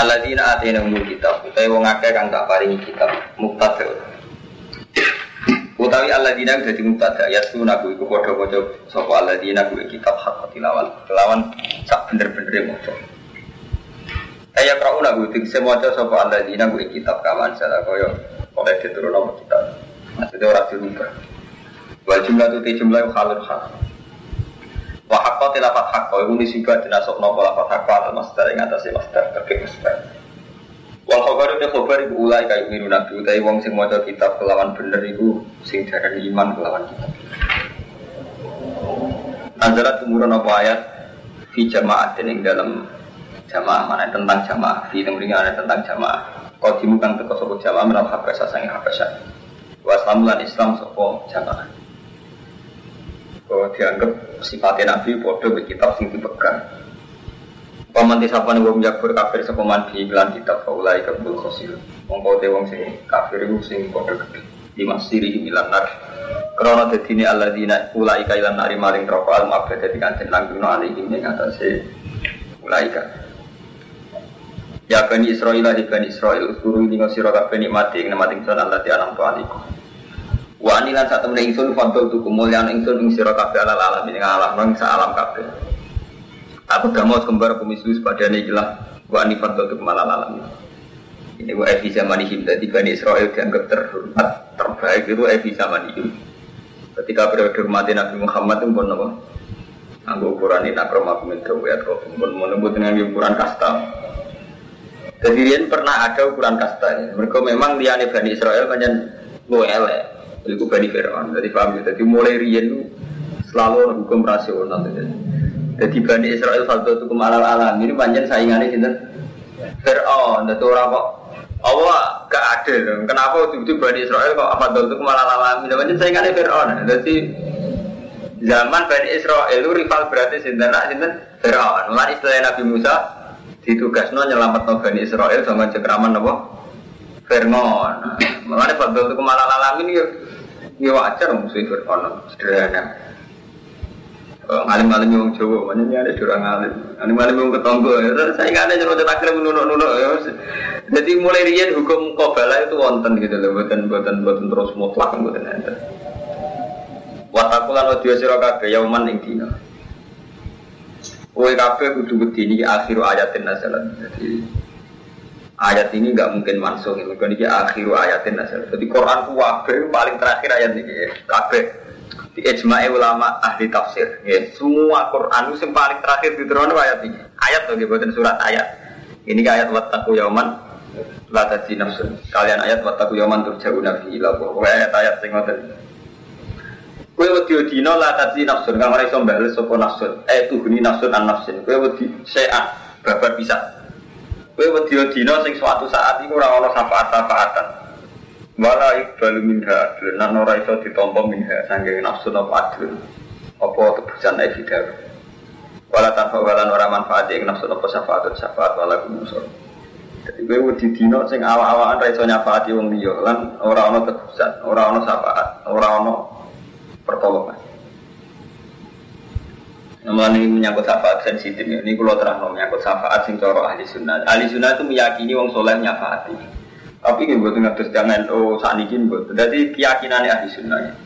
Alladzina atainahumul kitab utawi wong akeh kang tak paringi kitab mubtada. Utawi alladzina dadi mubtada ya sunaku iku padha maca sapa alladzina kuwi kitab hak tilawat. Kelawan sak bener-bener maca. Kaya krauna kuwi tegese maca sapa alladzina kuwi kitab kaman salah kaya oleh diturun apa kitab. Maksudnya ora dirubah. Wal jumlah tu jumlah halur hal. Wa haqqa tilafat haqqa iku nisibah dinasok nopo lafat haqqa atau masdar ing atase masdar terkait masdar. Wal khabaru te khabar iku ulai kayu miru nabi. Utawi wong sing maca kitab kelawan bener iku sing darani iman kelawan kitab. Nazarat umurun apa ayat fi jamaah ing dalam jamaah mana tentang jamaah. Fi temringi ada tentang jamaah. Kau kang teko sapa jamaah menal habasa sange habasa wa islam sapa jamaah bahwa dianggap sifatnya Nabi bodoh ke kitab sing dipegang. Paman sapa nih wong jakbur kafir sapa man di iklan kitab faulai kabul khosir. Mongko te wong sing kafir iku sing padha gede. Di masiri milan nar. Krana dadine alladzina ulai ka ilan nari maring neraka al mabda dadi kanjen langgengno alihim ing atase ulai ka. Ya Bani Israel, ya Bani Israel, guru ini ngasih roka bani mati, yang mati ingsun Allah di alam tuaniku. Wa anilan saat temen ingsun fadol tuku mulyaan ingsun ing sira kabeh ala alam ing alam nang sa alam kabeh. Aku gak mau kembar pemislu sepadane ikilah wa ani fadol tuku malal alam. Ini wa evi zaman ini jadi Bani Israel dianggap terhormat terbaik itu evi zaman ini. Ketika periode mati Nabi Muhammad itu pun apa? Anggo ukuran ini nak rumah peminta ya kok pun menunggu dengan ukuran kasta. Jadi pernah ada ukuran kasta. Mereka memang dia Bani Israel banyak lu elek. Itu Bani Fir'aun. Jadi paham ya? Jadi mulai rian selalu ada hukum rasional. Jadi Bani Israel satu itu kemalal alam. Ini panjang saingannya sinten Fir'aun. Jadi orang kok Allah gak adil. Kenapa waktu itu Bani Israel kok apa itu kemalal alam? Ini panjang saingannya Fir'aun. Jadi zaman Bani Israel itu rival berarti sinten sinten Fir'aun. Mulai istilah Nabi Musa ditugasno nyelamat Bani Israel sama cekraman apa? Fir'aun. Mengenai fadl itu kemalal alam ini ya wajar musuh Fir'aun sederhana. Ngalim-ngalim yang Jawa, ini ada curang ngalim. Ngalim-ngalim yang ketonggo, saya nggak ada yang udah takdir menunuk-nunuk. Jadi mulai rian hukum kobala itu wonten gitu loh, buatan buatan buatan terus mutlak buatan enten. Watakulan wadiyo siro kabe yauman ing dina. Kue kabe kudu bedini akhiru ayatin nasalan. Jadi ayat ini nggak mungkin mansuh ini kan ini akhiru ayatin nasal jadi Quran ku wabe paling terakhir ayat ini ya. Kabe. Di ijma'i ulama ahli tafsir ya. Semua Quran itu yang paling terakhir di turun ayat ini. Ayat tuh buatan surat ayat. Ini ayat wattaku yauman la tadi nafsun. Kalian ayat wattaku yauman turja'u nabi ila pokoknya ayat ayat sing ngoten. Kue wedi dino la tadi nafsun. Kang ora iso sapa nafsun. Eh tuhuni nafsun an nafsin. Kue wedi se'an babar bisa Kowe wedi dina sing suatu saat iku ora ana syafaat-syafaatan. Wala iqbalu minha lan ora iso ditampa minha saking nafsu apa adil. Apa tebusan evidar. Wala tanpa walan ora manfaat ing nafsu apa syafaat syafaat wala kumusur. Jadi kowe wedi dina sing awak-awakan ra iso nyafaati wong liya lan ora ana tebusan, ora ana syafaat, ora ana pertolongan. Namun ini menyangkut syafaat sensitif. Ini kalau terang menyangkut syafaat sing coro ahli sunnah. Ahli sunnah itu meyakini wong soleh nyafaati. Tapi ini buat ngatus jangan oh ini buat. Jadi keyakinan ahli sunnah.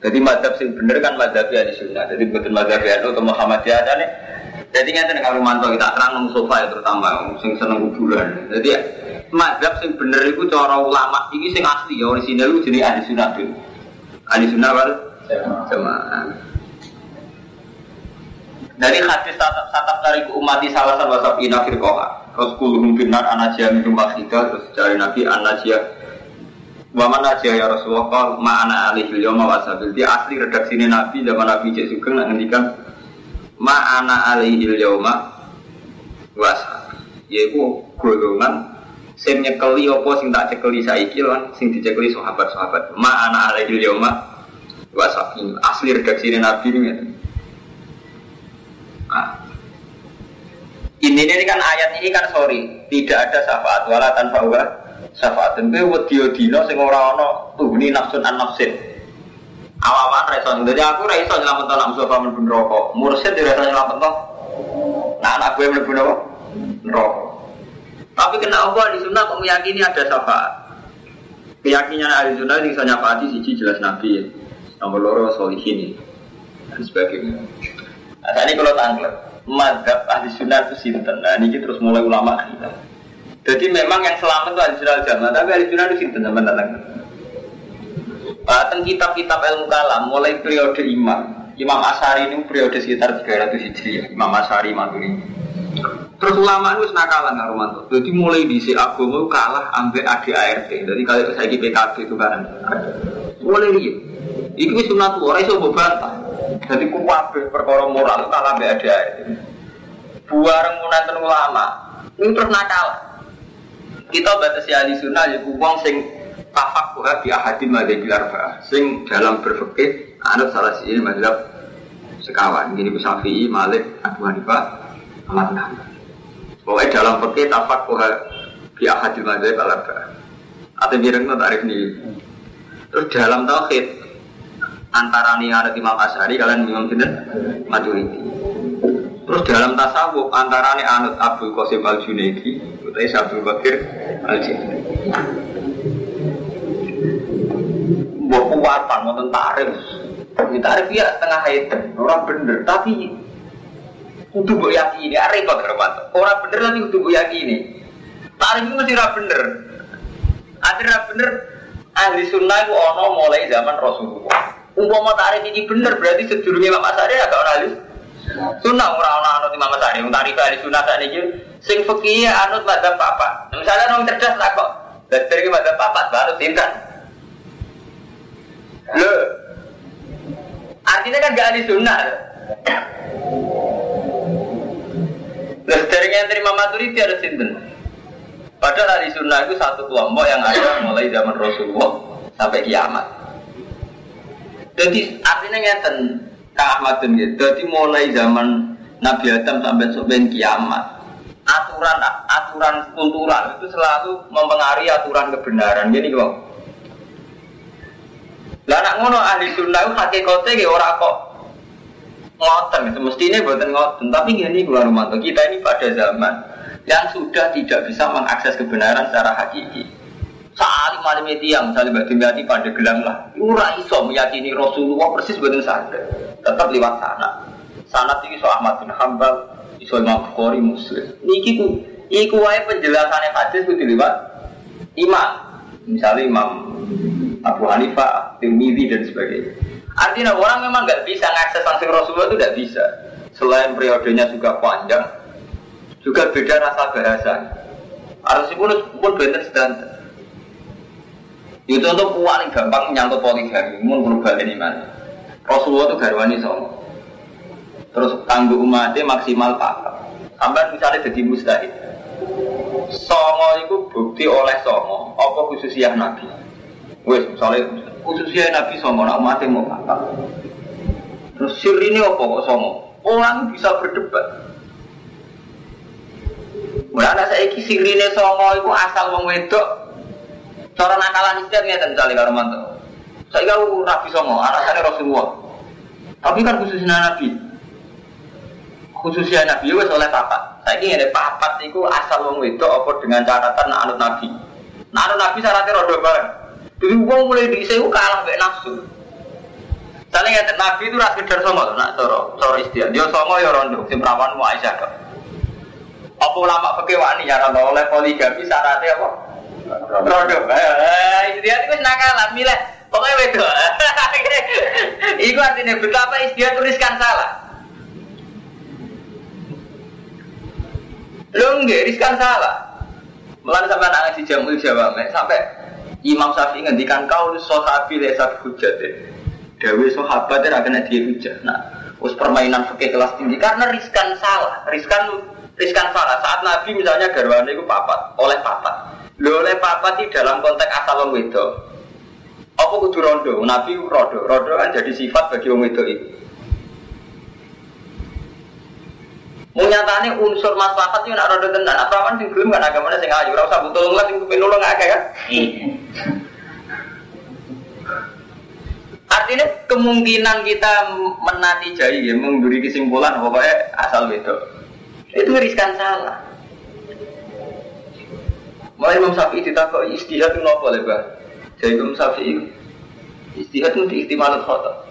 Jadi madhab sing bener kan madhab ahli sunnah. Jadi betul madhab NU atau Muhammadiyah aja nih. Jadi nggak kalau mantau kita terang nong sofa ya terutama sing seneng kuburan. Jadi madhab sing bener itu cara ulama ini sing asli ya orisinal itu jadi ahli sunnah tuh. Ahli sunnah wal jamaah. Dari hadis tatap dari umati salah satu wasap ina firqoha. Terus kuluhum binar anajia minum wahidah. Terus dari Nabi anajia. Waman najia ya Rasulullah kal ma'ana alihil yoma wasabil. Dia asli redaksi ini Nabi zaman Nabi Cek Sugeng nak ngendikan ma'ana alihil yoma wasabil. yaiku golongan sing nyekeli apa sing tak cekeli saiki lan sing dicekeli sahabat-sahabat. Ma ana alaihi yauma wa asli redaksi Nabi ini. Ini ini kan ayat ini kan sorry tidak ada syafaat. Wala tanpa wa syafaat dan gue wedio dino sing ora ono tuhni nafsun an nafsin. Awaman reson jadi aku reson nyelamat to nafsu apa mlebu neraka. Mursyid nyelamat to nah anak gue mlebu neraka. Tapi kena Allah di sunnah kok meyakini ada syafaat. Keyakinan ahli sunnah ini bisa nyafaati siji jelas nabi nomor loro solihin dan sebagainya nah, ini kalau tanggal madhab ahli sunnah itu sinten. Nah ini terus mulai ulama kita. Jadi memang yang selamat itu ahli sunnah jamaah, tapi ahli sunnah itu sinten zaman datang. Bahkan kitab-kitab ilmu kalam mulai periode imam. Imam Asari ini periode sekitar 300 Hijriah. Imam Asari Maturidi. Terus ulama itu nakalan Romanto. Jadi mulai di si agama kalah ambil ADART. Jadi kalau saya di PKB itu kan. Mulai dia. Itu sunat orang itu bantah. Jadi kuwabe perkara moral kalah mbek ada. Buareng munanten ulama. Ini terus nakal. Kita batasi ahli sunnah ya wong sing tafak kuha bi ahadin madzhabil arba. Sing dalam berfikih anut salah siji mazhab sekawan. Gini Syafi'i, Malik, Abu Hanifah, Ahmad Hanbal. Pokoknya dalam fikih tafak kuha bi ahadil madzhab arba. Atau bireng tarif ini. Terus dalam tauhid antara nih ada Imam Asyari kalian Imam Sinten Maturidi. Terus dalam tasawuf antara nih anut Abdul Qasim Al Junaidi, utai Abdul Bakir Al Junaidi. Buat kuatan, mau tarif. Ini tarif ya tengah itu, orang bener, tapi kudu mbok yakini, repot Romanto. Orang bener tapi kudu mbok yakini. Tarif itu ra bener. Ada bener ahli sunnah itu ono mulai zaman Rasulullah. Umpama tarif ini bener berarti sedurunge Imam Asari agak ora sunnah ora ana anut Imam Asari. Wong tarif ahli sunnah sakniki sing fikih anut madzhab papat. Misalnya orang cerdas kok dari madzhab papat baru tindak. Lo artinya kan gak ahli sunnah. Lah dari yang terima maturiti ada sinten. Padahal ahli sunnah itu satu kelompok yang ada mulai zaman Rasulullah sampai kiamat. Jadi artinya ngeten Kang Ahmad bin Jadi mulai zaman Nabi Adam sampai sampai kiamat aturan aturan kultural itu selalu mempengaruhi aturan kebenaran. Gini kok. Lah anak ngono ahli sunnah hakikatnya kayak orang kok ngoten semestinya buatan ngoten tapi gini gua Romanto kita ini pada zaman yang sudah tidak bisa mengakses kebenaran secara hakiki Salim malim yang misalnya Mbak Dimyati pada gelang lah. Ura iso meyakini Rasulullah persis betul sadar. Tetap lewat sana. Sana tinggi so Ahmad bin Hambal, iso Imam Bukhari Muslim. Niki ku, iku wae penjelasannya hadis ku lewat imam. Misalnya Imam Abu Hanifah, Tirmidzi dan sebagainya. Artinya orang memang nggak bisa ngakses langsung Rasulullah itu tidak bisa. Selain periodenya juga panjang, juga beda rasa bahasa. Harus pun pun benar sedang itu untuk paling gampang menyangkut poligami, mun berubah ini mana. Rasulullah itu garwani sama. Terus tangguh umatnya maksimal pakai. Sampai misalnya jadi mustahil. Songo itu bukti oleh songo. Apa khususnya Nabi? Wes misalnya khususnya Nabi songo, nak umatnya mau pakai. Terus sir ini apa kok songo? Orang bisa berdebat. Mulai saya kisirine songo itu asal wong Cara nakalan istiad ngeten misalnya karo mantu. Saya kalau Nabi Songo, alasannya Rasulullah. Tapi kan khususnya Nabi. Khususnya Nabi ya wes oleh papat. Saya ingin ada papat itu asal wong wedok apa dengan catatan anut Nabi. Nak anut Nabi syaratnya rodo bareng. Jadi wong mulai diisi kalah mbek nafsu. Soalnya ngeten Nabi itu rasa sekedar songo, nak soro, soro istiad. Dia songo ya rondo, si perawan mau Aisyah. Apa ulama wani ya oleh poligami syaratnya apa? Rodo. Dia itu nakalan milih. Pokoknya wedo. Iku artinya betapa dia tuliskan salah. Lo enggak riskan salah. Melalui sampai anak ngaji jamul jawab sampai Imam Syafi'i ngendikan kau sahabi lesat hujat Dewi sahabat dia akan dia hujat. Nah, us permainan fikih kelas tinggi karena riskan salah, riskan riskan salah. Saat Nabi misalnya garwane itu papat, oleh papat. Lho oleh papat di dalam konteks asal wong wedok. Apa kudu rondo? Nabi rondo. Rondo kan jadi sifat bagi wong wedok itu. Mau nyatane unsur maslahat itu nak rondo tenan. Apa kan sing gelem kan agamane sing ayu, ora usah butuh lah sing kepen nulung akeh kan. Artinya kemungkinan kita menati jai ya, mengguri kesimpulan pokoknya asal wedok. Itu riskan salah. Mulai Imam Syafi'i ditakut istihad itu nopo lebar. Jadi Imam Syafi'i istihad itu diiktimalat khotob.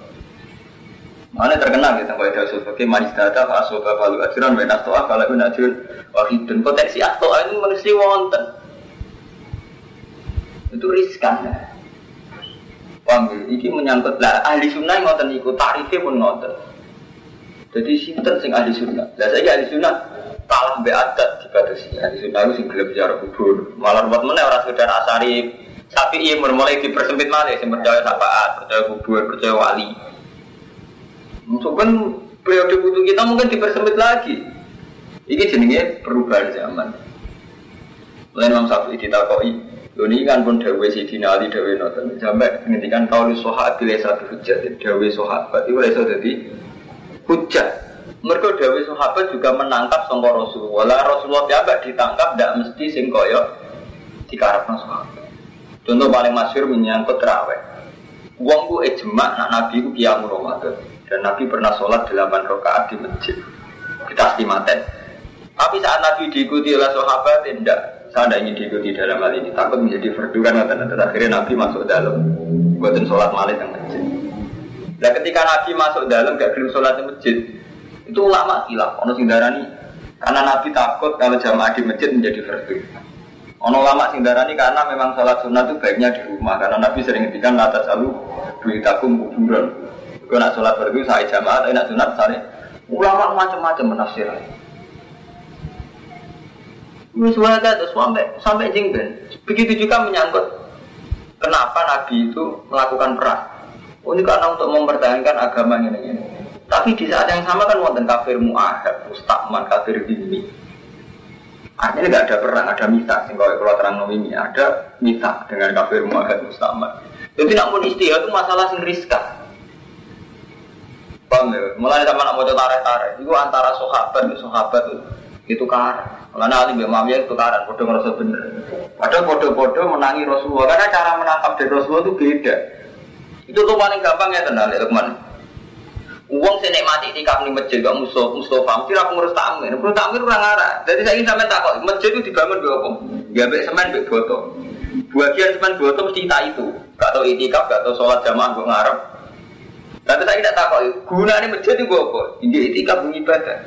Mana terkenal kita kalau ada sebagai manis data fasoba balu ajaran wa nastoa kalau itu najun wahidun potensi astoa itu manusia wonten itu riskan ya. Ya? Ini menyangkut lah ahli sunnah yang ngoten ikut tarifnya pun ngoten. Jadi sinten sing ahli sunnah. Lah saya ahli sunnah kalah be adat dibatasi. Ahli sunnah itu sing gelem bicara kubur. Malah buat mana orang saudara asari tapi iya mulai dipersempit malah sing percaya sapaat, percaya kubur, percaya wali. Mungkin periode butuh kita mungkin dipersempit lagi. Ini jenenge perubahan zaman. Lain Imam Syafi'i ditakoi, ini kan pun dawe si Dina Ali dawe noten sampai menghentikan kau di sohat pilih satu hujat dawe sohat berarti boleh so jadi hujat. Mereka dawe sahabat juga menangkap sangka Rasulullah. Rasulullah tiap ditangkap tidak mesti sing koyo dikarepno sahabat. Contoh paling masyur menyangkut terawih. Uang bu ejma nak nabi ku kiamu Ramadan. Dan Nabi pernah sholat 8 rakaat di masjid. Kita istimaten. Tapi saat Nabi diikuti oleh sahabat, tidak. Saya tidak ingin diikuti dalam hal ini. Takut menjadi fardu kan. Akhirnya Nabi masuk dalam. Buatin sholat malam di masjid. Nah ketika Nabi masuk dalam gak belum sholat di masjid, itu ulama hilaf. Ono sindarani karena Nabi takut kalau jamaah di masjid menjadi fardu. Ono ulama sindarani karena memang sholat sunnah itu baiknya di rumah karena Nabi sering ngendikan atas selalu duitakum kuburan. Kau nak sholat berdua saya jamaah, tapi nak sunat misalnya ulama macam-macam menafsir. Wis tuh sampai sampai jengben. Begitu juga menyangkut kenapa Nabi itu melakukan perang. Oh, ini karena untuk mempertahankan agama ini. Tapi di saat yang sama kan wonten kafir muahad, mustakman, kafir dini. Artinya nggak ada perang, ada mita. Sehingga kalau terang ini ada mita dengan kafir muahad, mustakman. Jadi namun istihad itu masalah sing riskan. Paham ya? Mulai sama nak mau tarik-tarik, itu antara sahabat dan sahabat itu itu. Karena Ali bin Muawiyah itu karan, bodoh ngerasa bener. Padahal bodoh-bodoh menangi Rasulullah, karena cara menangkap dari Rasulullah itu beda. Itu tuh paling gampang ya tenang, ya teman. Uang saya nikmati tikap nih masjid gak musuh Mustafa, mesti aku ngurus tamu, ngurus tamu itu kurang arah. Jadi saya ingin sampai takut, masjid itu dibangun dua apa? Ya baik semen, baik botol. Bagian semen botol mesti tak itu. Gak tau itikaf, gak tau sholat jamaah, gue ngarep. Tapi saya tidak takut, gunanya masjid itu apa? Ini itikaf ibadah.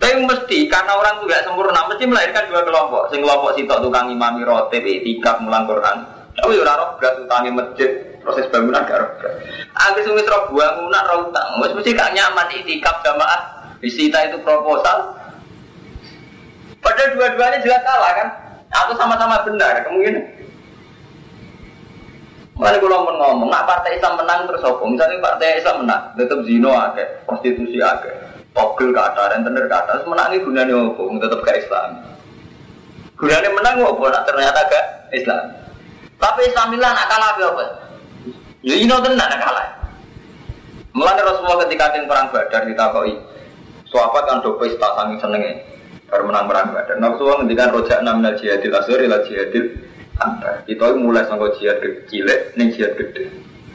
Tapi mesti karena orang itu gak sempurna, mesti melahirkan dua kelompok. Sing kelompok sitok tukang imami rotib, itikaf, mulang Quran. Tapi orang roh berat utangi masjid, proses bangunan gak roh berat. Angke sumis roh bangunan roh utang, mesti gak nyaman itikaf jamaah. Disita itu proposal. Padahal dua-duanya jelas salah kan? Atau sama-sama benar, kemungkinan. Mana kalau mau ngomong, nak partai Islam menang terus apa? Misalnya partai Islam menang, tetap zino aja, prostitusi aja, togel kata, rentenir kata, menangi gunanya apa? Tetap ke Islam. Gunanya menang apa? Nak ternyata ke Islam. Tapi Islam bilang nak kalah apa? Ya ini tenan nak kalah. Mulai Rasulullah ketika tim perang Badar ditakoi, sahabat kan do pesta saking senengnya, baru menang perang Badar. Rasulullah ngendikan rojak enam jihadil asur ila jihadil anda kita mulai sangka jihad kecil, nih jihad gede.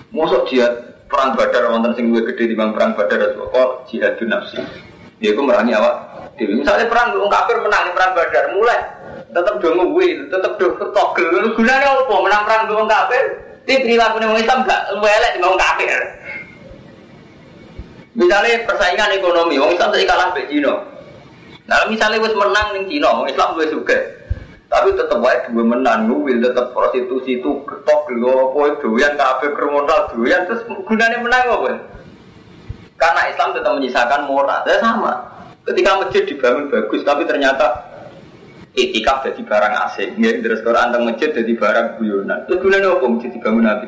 Masuk jihad perang badar wonten sing luwih gede bang perang badar kok jihad nafsi. Dia itu merangi awak. Misalnya perang wong kafir menang perang badar, mulai tetap do ngewil, tetap do togel. Gunanya apa menang perang wong kafir? Tapi perilaku wong Islam gak luwih elek di wong kafir. Misalnya persaingan ekonomi, wong Islam saya kalah be Cina. Nah misalnya wis menang ning Cina, wong Islam luwih suka. Tapi tetap wae dua menang nuwil tetap prostitusi itu ketok lo apa doyan kafe kriminal doyan terus gunanya menang apa? Karena Islam tetap menyisakan moral. Ya sama. Ketika masjid dibangun bagus tapi ternyata etika jadi barang asing. Ya, terus Quran tentang masjid jadi barang guyonan. Terus gunanya apa masjid dibangun nabi?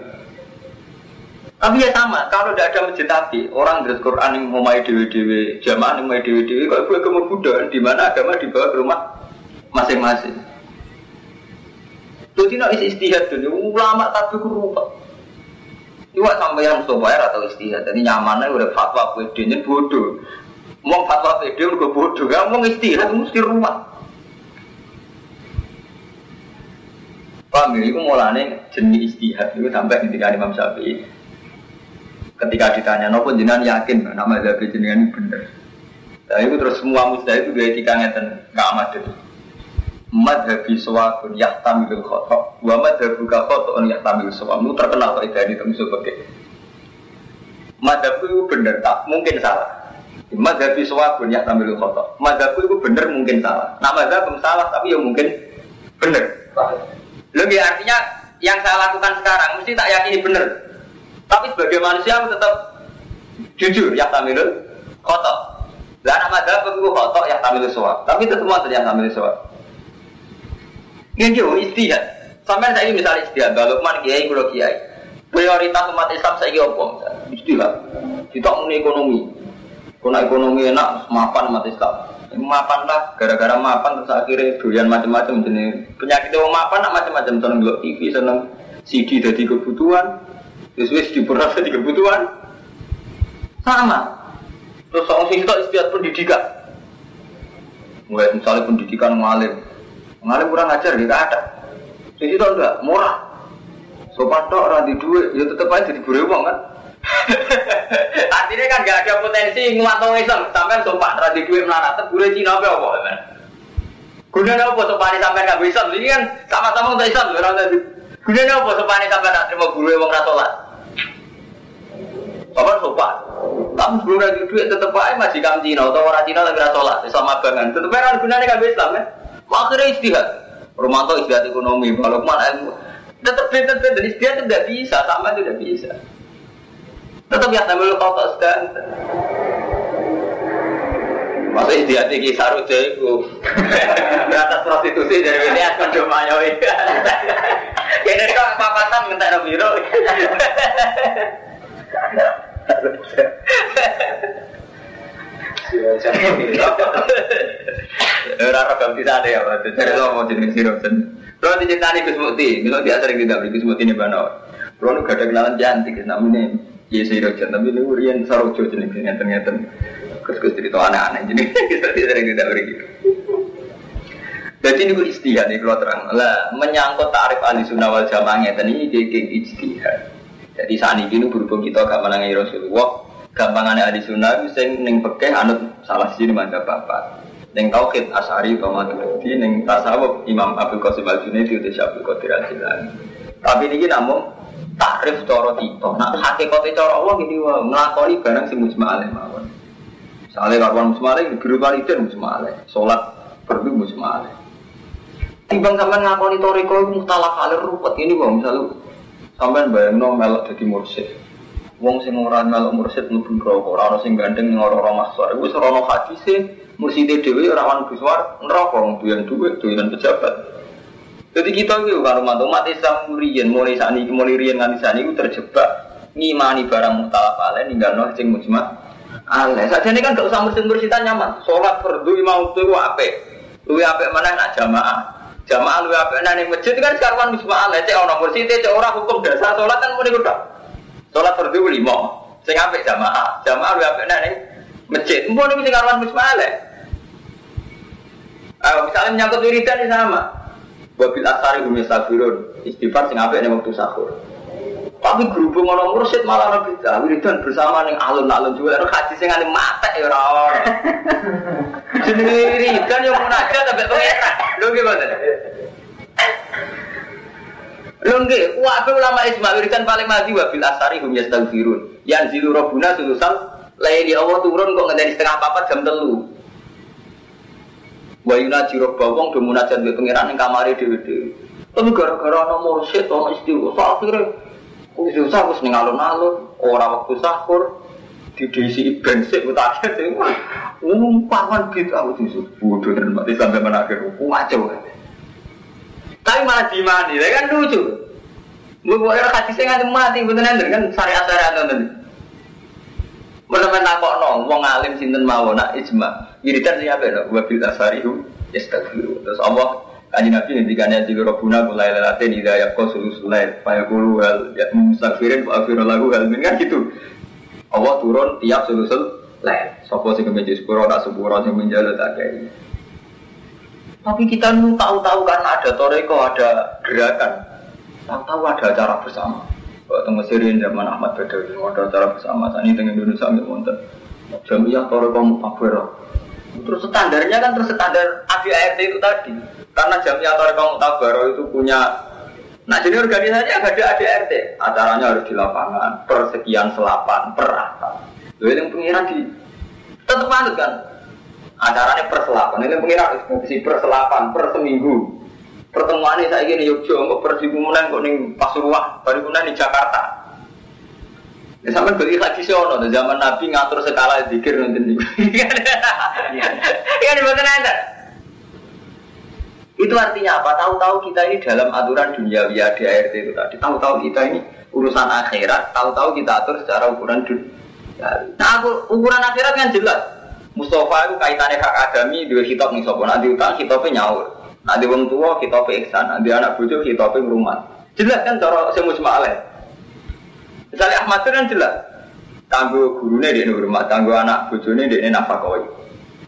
Tapi ya sama, kalau tidak ada masjid Nabi, orang dari Quran yang mau main dewi dewi, jamaah yang main dewi dewi, kalau gue agama Buddha, di mana agama dibawa ke rumah masing-masing. Tuh tidak istihad tuh, ulama tapi rupa. Iwak sampai yang bayar atau istihad, jadi nyamannya udah fatwa PD bodoh. Mau fatwa PD udah bodoh, gak mau istihad mesti rumah. Paham ya? Itu mulanya jenis istihad. Itu sampai ketika Imam Syafi'i Ketika ditanya, nopo jenengan yakin? Nama Zabi jenengan ini benar. Nah itu terus semua musda itu gaya etika ngeten nggak amat itu. Madhabi sawabun yahtamilul khotok Wa madhabu ka khoto'un yahtamilul sawab. Itu terkenal kok itu temu sebagai Madhabu itu benar tak? Mungkin salah. Madhabi sawabun yahtamilul khotok Madhabu itu benar mungkin salah. Nah madhabu salah tapi ya mungkin Lebih artinya yang saya lakukan sekarang mesti tak yakini benar tapi sebagai manusia aku tetap jujur ya tamilul kotor. Lah anak madhab aku kotor ya tamilul suap. Tapi itu semua yang tamilul suap. Ini jauh istihad. Sampai saya ini misalnya istihad, Balukman kiai kulo kiai. Prioritas umat Islam saya apa? Istihad. Kita punya ekonomi. Kuna ekonomi enak, mapan umat Islam. Mapan lah, gara-gara mapan terus akhirnya doyan macam-macam jenis penyakit yang mapan nak macam-macam seneng dulu TV seneng CD jadi kebutuhan Wis-wis diperas di kebutuhan. Sama. Terus soal sing itu istiadat pendidikan. Mulai misalnya pendidikan ngalim. Ngalim kurang ajar ya ada. Sing itu enggak murah. Sopan tok ora di duit, ya tetep aja jadi gure uang kan. Artinya kan gak ada potensi nguatong Islam, sampai sopan ora di duit melarat, gure Cina apa apa kan. Gunanya apa sopan sampai gak bisa, ini kan sama-sama untuk Islam, orang tadi. Gunanya apa sopan sampai gak terima guru wong ratolat. Sopan sopan. Tapi sebelum lagi duit tetep aja masih kam Cina atau orang Cina lagi sholat sama bangan. Tetep aja gunanya kan Islam ya. Akhirnya istihad. Romanto istihad ekonomi, kalau mana ilmu. Tetap beda beda istihad tidak bisa, sama tidak bisa. Tetap ya sambil tak sedang. Masa istihad ini saru jago. Beratas prostitusi dari ini akan nyoi. Kayaknya kok papatan minta biro. Ora ragam tidak ada ya, Pak. Jadi lo mau jenis sirop sen. Kalau diceritani Gus Mukti, kalau dia sering tidak beli Gus Mukti ini bano. Kalau gak ada kenalan cantik, namanya Iya sirop sen. Tapi lu rian sarojo jenis ngeten ngeten. Gus cerita aneh-aneh jenis. Kita tidak beli gitu. Jadi ini istihad nih kalau terang. Lah menyangkut tarif ahli sunnah wal jamaah ngeten ini kayak istihad. Jadi saat ini berhubung kita gak menangi Rasulullah, gampangannya ahli sunnah itu sing neng pekeh anut salah sini manja bapak. Neng tauhid asari maturidi, neng tasawuf Imam Abu Qasim al Junaidi itu Syabul Qadir al Jilani. Tapi ini namun takrif coro tito. Nah hakikatnya coro Allah gini wah ngelakoni barang si mujma mawon. Soalnya kawan mujma alaih biru walidin mujma alaih, sholat perlu mujma alaih. Timbang sampai ngakoni toriko itu mutalaf alir ruwet ini bang misalnya Sampai bayangno melok jadi mursid. Wong sing ora melok mursid mlebu neraka, ora ono sing gandeng ning ora-ora masuk. Iku serono hadise murside dhewe ora ono biswar neraka wong duwe duwe duwe pejabat. Jadi kita itu kalau mantu umat Islam riyen mulai saat ini mulai riyen nganti saat ini terjebak ngimani barang mutalaf alaih ninggal noh sing mujma alaih. Saja ini kan gak usah mursid mursidan nyaman. Sholat fardu imam itu apa? Luwe apa mana nak jamaah? Jamaah lu apa nani masjid kan sekarang musma ala cek orang mursid cek orang hukum dasar sholat kan mau udah. Sholat fardu lima. Sing apik jamaah. Jamaah lu apa nani masjid. Mau nih sekarang musma ala. Ayo misalnya menyangkut wiridan sama. Wabil asari hum yasafirun. Istighfar sing apik nih waktu sahur. Tapi berhubung orang mursid malah lebih jauh dan bersama nih alun-alun juga. Lalu haji sing ada mata ya orang. Jadi wiridan yang munajat tapi pengeran. Lu gimana? Lu nggih, wae ulama isma wiridan paling mati wa bil asari hum yastaghfirun. Yang zilu rabbuna sulusan lain di Allah turun kok ngenteni setengah papat jam telu. Wa yunaji rabba wong do munajat mbek pangeran ning kamare dhewe-dhewe. Tapi gara-gara ana mursyid ana istighfar akhire Wis usah wis ning alun-alun, ora waktu sahur, didesi bensin utake sing umpaman bid'ah itu bodoh dan mati sampai menakhir kacau. Tapi malah dimani, kan lucu. Gue boleh hadisnya nggak mati, nanti kan syariat syariat nanti. Tak kok nong, wong alim sinten mawon nak ijma. Wiridan siapa ya? Gue bil asarihu, yastaghfiru. Terus Allah kaji nabi ngendikannya jika robuna kulai lelate di daya kau sulus lain, payah kulu hal ya mustaghfirin, wa afiru lagu hal kan gitu. Allah turun tiap sulusul lain. Sopo sing kemeja sepuro, tak sepuro sing menjaga tak kayak Tapi kita nu tahu-tahu kan ada toreko, ada gerakan, tahu-tahu ada acara bersama. Waktu Mesir zaman Ahmad Badawi ada acara bersama. Ini dengan Indonesia nggak monten. Jamiah toreko mutakwira. Terus standarnya kan terus standar ADART itu tadi. Karena jamiah toreko mutakwira itu punya Nah jadi organisasi agak ada ADRT, acaranya harus di lapangan, per sekian selapan, per apa. Lalu yang pengiran di tetap manut kan, acaranya per selapan, ini pengiran si per selapan, per seminggu. Pertemuan ini saya gini Yogyo, kok per kemudian kok nih Pasuruan, baru kemudian di Jakarta. Ya sampai beli lagi sono, zaman Nabi ngatur skala dikir nanti nih. Iya, di mana ada? Itu artinya apa? Tahu-tahu kita ini dalam aturan dunia via DART itu tadi. Tahu-tahu kita ini urusan akhirat. Tahu-tahu kita atur secara ukuran dunia. Nah, aku, ukuran akhirat kan jelas. Mustafa itu kaitannya hak adami dua kitab nih sopo. Nanti utang kitabnya nyaur. Nanti wong tua kita pe iksan, nanti anak bojo kita pe rumah. Jelas kan cara semu alaih. Misalnya Ahmad kan jelas. Tanggo gurune di rumah, tanggo anak bojone di nafakoi.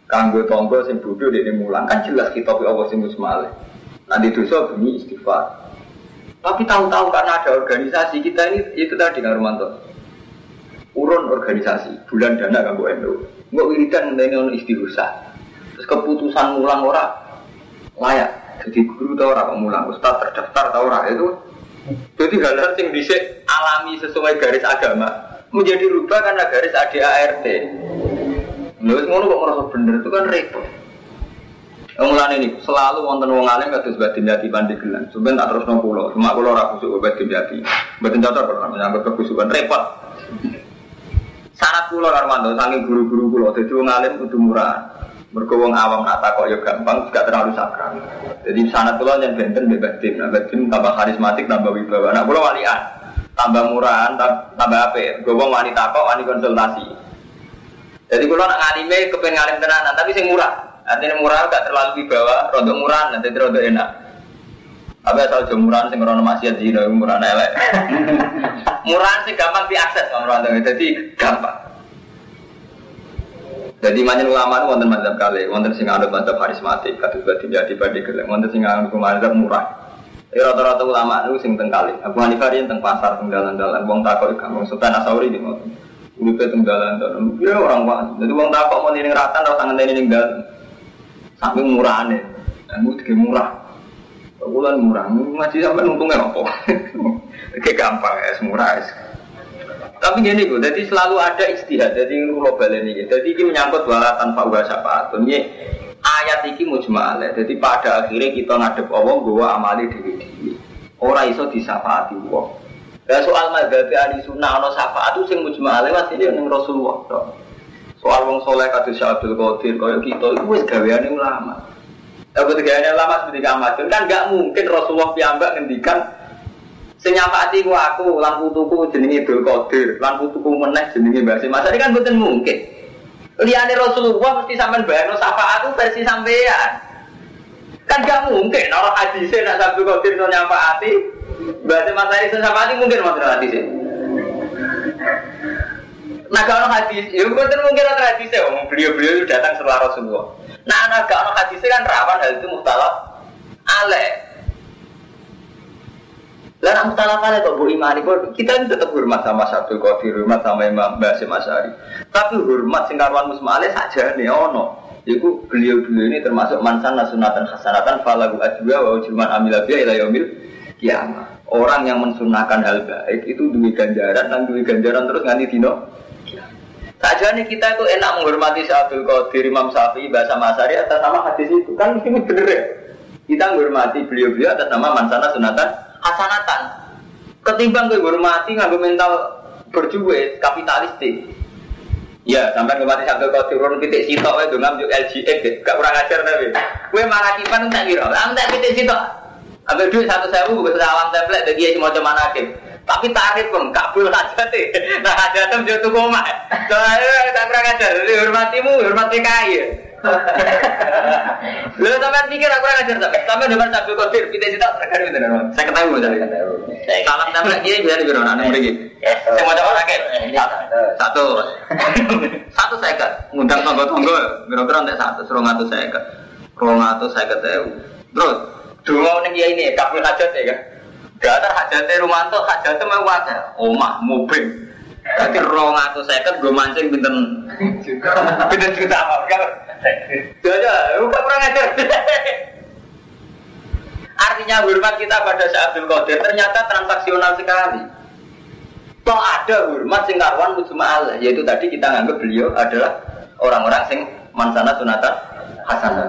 Kanggo tonggo sing bodoh di mulang kan jelas kita pe Allah sing alaih. Nanti dosa bunyi istighfar. Tapi tahu-tahu karena ada organisasi kita ini itu tadi nggak Romanto. Urun organisasi, bulan dana kan bu Endo. Nggak wiridan ngene istighosah. Terus keputusan mulang orang layak jadi guru tau orang mulang ustaz terdaftar tau orang itu jadi hal-hal yang bisa alami sesuai garis agama menjadi rubah karena garis ADART Lalu semua kok merasa bener itu kan repot Mulan ini selalu wonten wong alim kados batin jati pandegelan. Sampeyan tak terus pulau, cuma kula ora kusuk batin jati. Batin cocok pernah menyangkut kekusukan repot. Syarat kula Armando guru-guru kula dadi wong alim kudu murah. Mergo wong awam nak takok ya gampang, juga terlalu sakral. Jadi sanat kula yang benten bebas tim, nah tim tambah karismatik, tambah wibawa. Nah kula walian, tambah murahan, tambah apa? Gue wong wani takok, wani konsultasi. Jadi kula nak ngalime kepengen ngalim tenanan, tapi sing murah. Artinya murah gak terlalu wibawa, rodok murah, nanti rodok enak. Tapi asal jemuran sing rono maksiat zina murah elek. murahan sih gampang diakses orang jadi gampang. Jadi manjen ulama itu wonten mazhab kali, wonten sing anut mazhab karismatik, kados badi jadi badi gelem, wonten sing anut mazhab murah. Ya rata-rata ulama itu sing teng kali. Abu Hanifah riyen teng pasar teng dalan-dalan, wong takok iku wong Sultan Asauri di ngoten. Uripe teng dalan-dalan. Ya orang wae. Jadi wong takok mau ning ratan ora ngenteni ning dalan. Saking murahane. Dan itu murah. Bulan murah, ngaji sampai untungnya apa? Kayak gampang ya, murah ya. Tapi gini gue, jadi selalu ada istihad. Jadi global ini, jadi ini menyangkut wala tanpa uga syafaat. Ini ayat ini mujmal. Jadi pada akhirnya kita ngadep Allah, gue amali diri diri. Orang iso disyafaati Allah. Dan soal madhabi ahli sunnah no syafaat itu sing mujmal masih dia neng Rasulullah. Soal wong soleh kata Syabdul Qadir, kaya kita itu wis gaweane ulama. Tapi gaweane ulama seperti Ahmad kan gak mungkin Rasulullah piyambak ngendikan Sing nyapati ku aku, lan putuku jenenge Dul Qadir, lan putuku meneh jenenge Mbah Masa ini kan mboten mungkin. Liyane Rasulullah mesti sampean bayarno aku versi sampean. Kan gak mungkin orang hadisnya nak Abdul Qadir no nyafaati. Mbah Masa ini syafaati mungkin wonten hadisnya. Nah kalau hadis, ya mungkin mungkin ada hadisnya, beliau-beliau itu datang setelah Rasulullah. Nah, anak kalau hadisnya kan rawan hal itu muhtalaf aleh. Lah nak mutalafah kok bu imani kita ini tetap hormat sama satu kofi, hormat sama Imam Basim Asyari. Tapi hormat sing saja nih ono. Iku beliau-beliau ini termasuk mansan nasunatan hasanatan falagu ajwa wa ujuman amilabiyah ila yaumil kiamah. Orang yang mensunahkan hal baik itu duit ganjaran dan duit ganjaran terus nganti dino. Saja nih kita itu enak menghormati Syabdul Qadir, Imam Syafi'i, Bahasa Masari atas nama hadis itu kan mesti bener ya. Kita menghormati beliau-beliau atas nama mansana sunatan hasanatan. Ketimbang gue hormati nggak mental berjuwe kapitalistik. Ya, sampai kemarin sampai kau turun titik sitok itu ngambil LGX, gak kurang ajar tapi. Gue malah kipan tak kira, am tak titik sitok. Ambil duit satu sewu, gue salam template, dan dia cuma cuma nakim. Tapi tarif pun kabul aja deh. Nah tem jatuh koma. Soalnya tak pernah ngajar. Hormatimu, hormati kaya. Lu sampai pikir aku kurang ajar tapi sampai depan sambil kotir kita cita terkadang itu Saya ketemu tadi. Salam template dia biar di bironan nomor ini. Saya mau coba lagi. Satu. Satu saya kan. Ngundang tonggo-tonggo. Biro-biro untuk satu. Suruh ngatu saya kan. Kalau ngatu saya ketemu. Terus. Dua nih ya ini kabul hajat ya kan. Gak hajatnya rumah tuh hajatnya mau wajar. Omah mobil. Berarti rong atau seket gue mancing binten binten juta apa? Ya bukan kurang ajar. Artinya hormat kita pada Syekh Abdul Qadir ternyata transaksional sekali. Kok ada hormat sing karuan mujma'al yaitu tadi kita nganggap beliau adalah orang-orang sing mansana sunatan hasanah.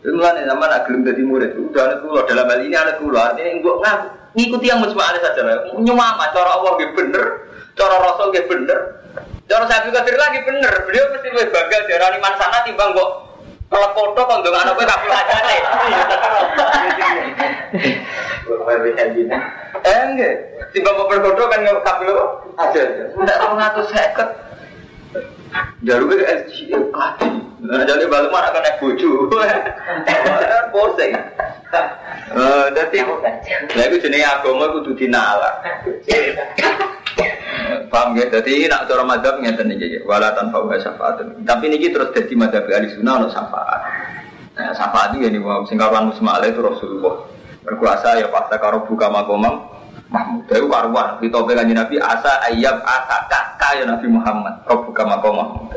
Itu mulai zaman agilum jadi murid, udah ada kulo dalam hal ini ada kulo artinya gue ngikuti yang mujma'al saja lah. Nyumama cara Allah bener, cara Rasul bener, cara Syekh Qadir lagi bener. Beliau mesti lebih bangga darani mansana timbang kok kalau foto kok dengan anak gue kabel aja nih. Eh enggak, tiba mau berfoto kan nggak kabel aja. Enggak tahu ngatur seket. Jarum itu SG kaki. Nah, jadi balik mana kan bojo. Posing. Eh, jadi, lah itu jenis agama itu dinala. Paham ya? Jadi nak cara madhab ngeten iki ya. Wala tanpa wa syafaat. Tapi niki terus dadi madhab ahli sunnah ono syafaat. Nah, syafaat iki nih wong sing kawan musma'ala itu Rasulullah. Berkuasa ya pas karo buka makomam Mahmud warwan di topeng kanji Nabi asa ayam asa kakak ya Nabi Muhammad kau buka makom Mahmud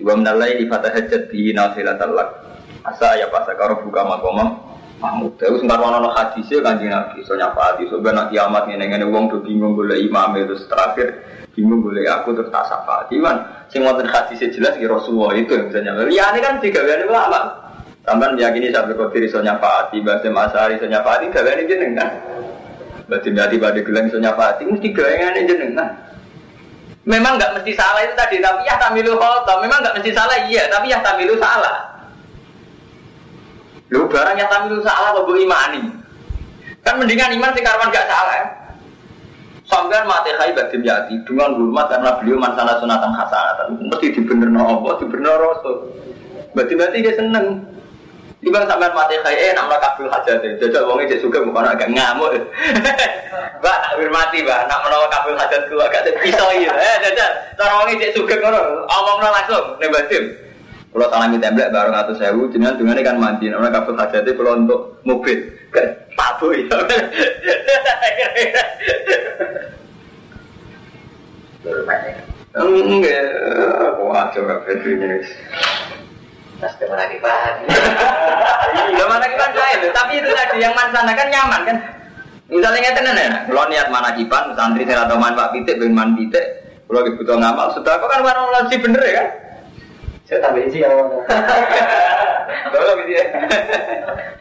Dua menalai di fatah hajat di nasilat talak asa ayam asa karo buka makom Mahmud itu singkat wana hadisnya kanji Nabi so nyapa hati so benak kiamat ini ngene wong tuh bingung boleh imam itu terakhir bingung boleh aku terus tak sapa Iman sing wonten hadisnya jelas ki Rasulullah itu yang bisa ya ini kan tiga kali lama Sampai meyakini sampai kau diri so nyapa hati bahasa masari so nyapa hati gak ini jenengan Berarti berarti pada gelang isonya fati mesti gelangan jenengan. Memang nggak mesti salah itu tadi, tapi ya tamilu khotob. Memang nggak mesti salah iya, tapi ya tamilu salah. Lu barang yang tamilu salah kok imani. Kan mendingan iman sing karwan gak salah. Ya? Sampai mati kai badim yati dengan hormat karena beliau masalah sunatan hasanatan. Mesti dibenerno apa, dibenerno rasul. Berarti berarti dia seneng. Tiba sampai mati kaya, eh nama kabul hajat deh. Jajak wongnya cek suka bukan agak ngamuk. Mbak tak hormati mbak, nak menawa kabul hajat ku agak pisau iya. Eh jajak, cara wongnya cek suka ngono, langsung nih batim. Kalau salami template baru ngatur sewu, jenengan dengan kan mandi, nama kabul hajat itu kalau untuk mobil, kan tabu ya. Enggak, aku aja nggak ini. Nasdem lagi paham. Ya mana kita lain, tapi itu tadi yang mansana kan nyaman kan. Misalnya nggak tenan ya, kalau niat mana kipan, santri saya atau man pak pitik, ben man pitik, kalau butuh ngamal, sudah kok kan warna sih bener ya kan? Saya tambah isi ya. Kalau gitu ya.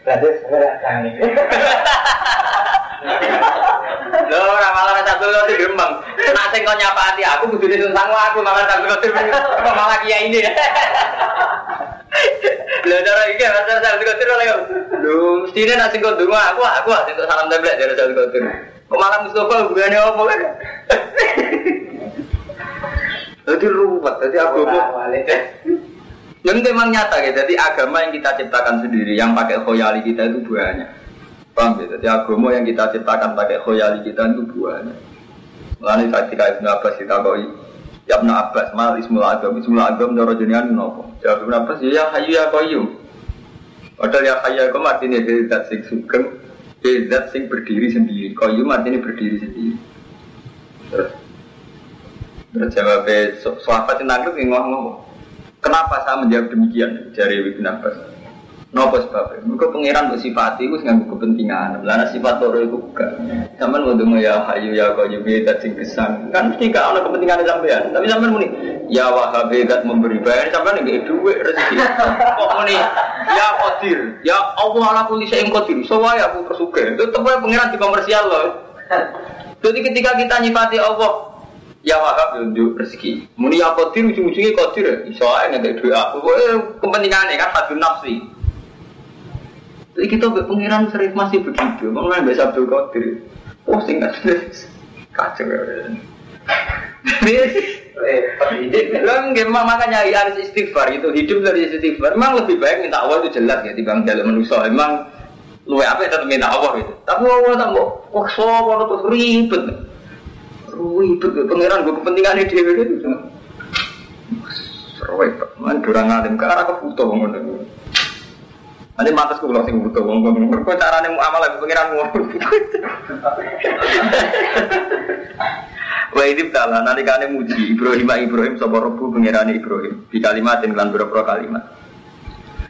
Berarti sebenarnya kami. Lho ora malah satu roti gremeng. Nak sing kok nyapati aku kudu dituntang aku malah satu roti kok malah kiai ini. Lho cara iki rasa satu roti lho. Lho mestine nak sing kok aku aku untuk salam tablet dari satu roti. Kok malah Mustafa hubungannya apa kan? Jadi ruwet, jadi Yang memang nyata ya, jadi agama yang kita ciptakan sendiri, yang pakai khoyali kita itu banyak. Paham ya? Jadi agama yang kita ciptakan pakai khoyali kita itu. Lalu saat kita Ibn Abbas kita koi, ya Ibn Abbas, mal ismul agam, ismul agam doro jenengan nopo. Jawab Ibn Abbas, ya hayu ya koyum. Padahal ya hayu ya koyum artinya dari zat sing sugeng, dari zat sing berdiri sendiri. Koyum artinya berdiri sendiri. Terus, terus jawabnya, sahabat yang nangkep ngomong, kenapa saya menjawab demikian? Dari Ibn Abbas. Nopo sebabnya? Mereka pangeran untuk sifat itu nggak kepentingan. Lana sifat loro itu bukan. Sampai dengar ya hayu ya kau juga dat sing kesan. Kan mesti gak ada kepentingan sampean. Tapi sampean muni ya wahab dat memberi bayar sampean nggak duit rezeki. Kok muni ya kodir ya Allah ala kulli syai'in qadir. Soalnya aku tersuka. Itu tempat pangeran di komersial loh. Jadi ketika kita nyifati Allah Ya wahab untuk rezeki. Muni ya kodir ujung-ujungnya kodir. Soalnya nggak duit aku. Kepentingannya kan hadun nafsi. Jadi kita be pengiran sering masih begitu. Mengenai biasa Abdul Qadir. Posting kan kacau. Lah memang makanya harus istighfar itu hidup dari istighfar. Memang lebih baik minta Allah itu jelas ya dibanding dalam manusia. Memang lu apa tetap minta Allah itu. Tapi Allah tak mau kok sopo terus ribet. Ribet pangeran gue kepentingan dia itu. Ribet. Man durang alim ke arah kebutuh ngono. Nanti matas kulo sing butuh wong wong mergo carane muamalah pengiran ngono. Wa idib ta'ala nalikane muji Ibrahim Ibrahim sapa rebu pengirane Ibrahim di kalimatin kelan pira kalimat.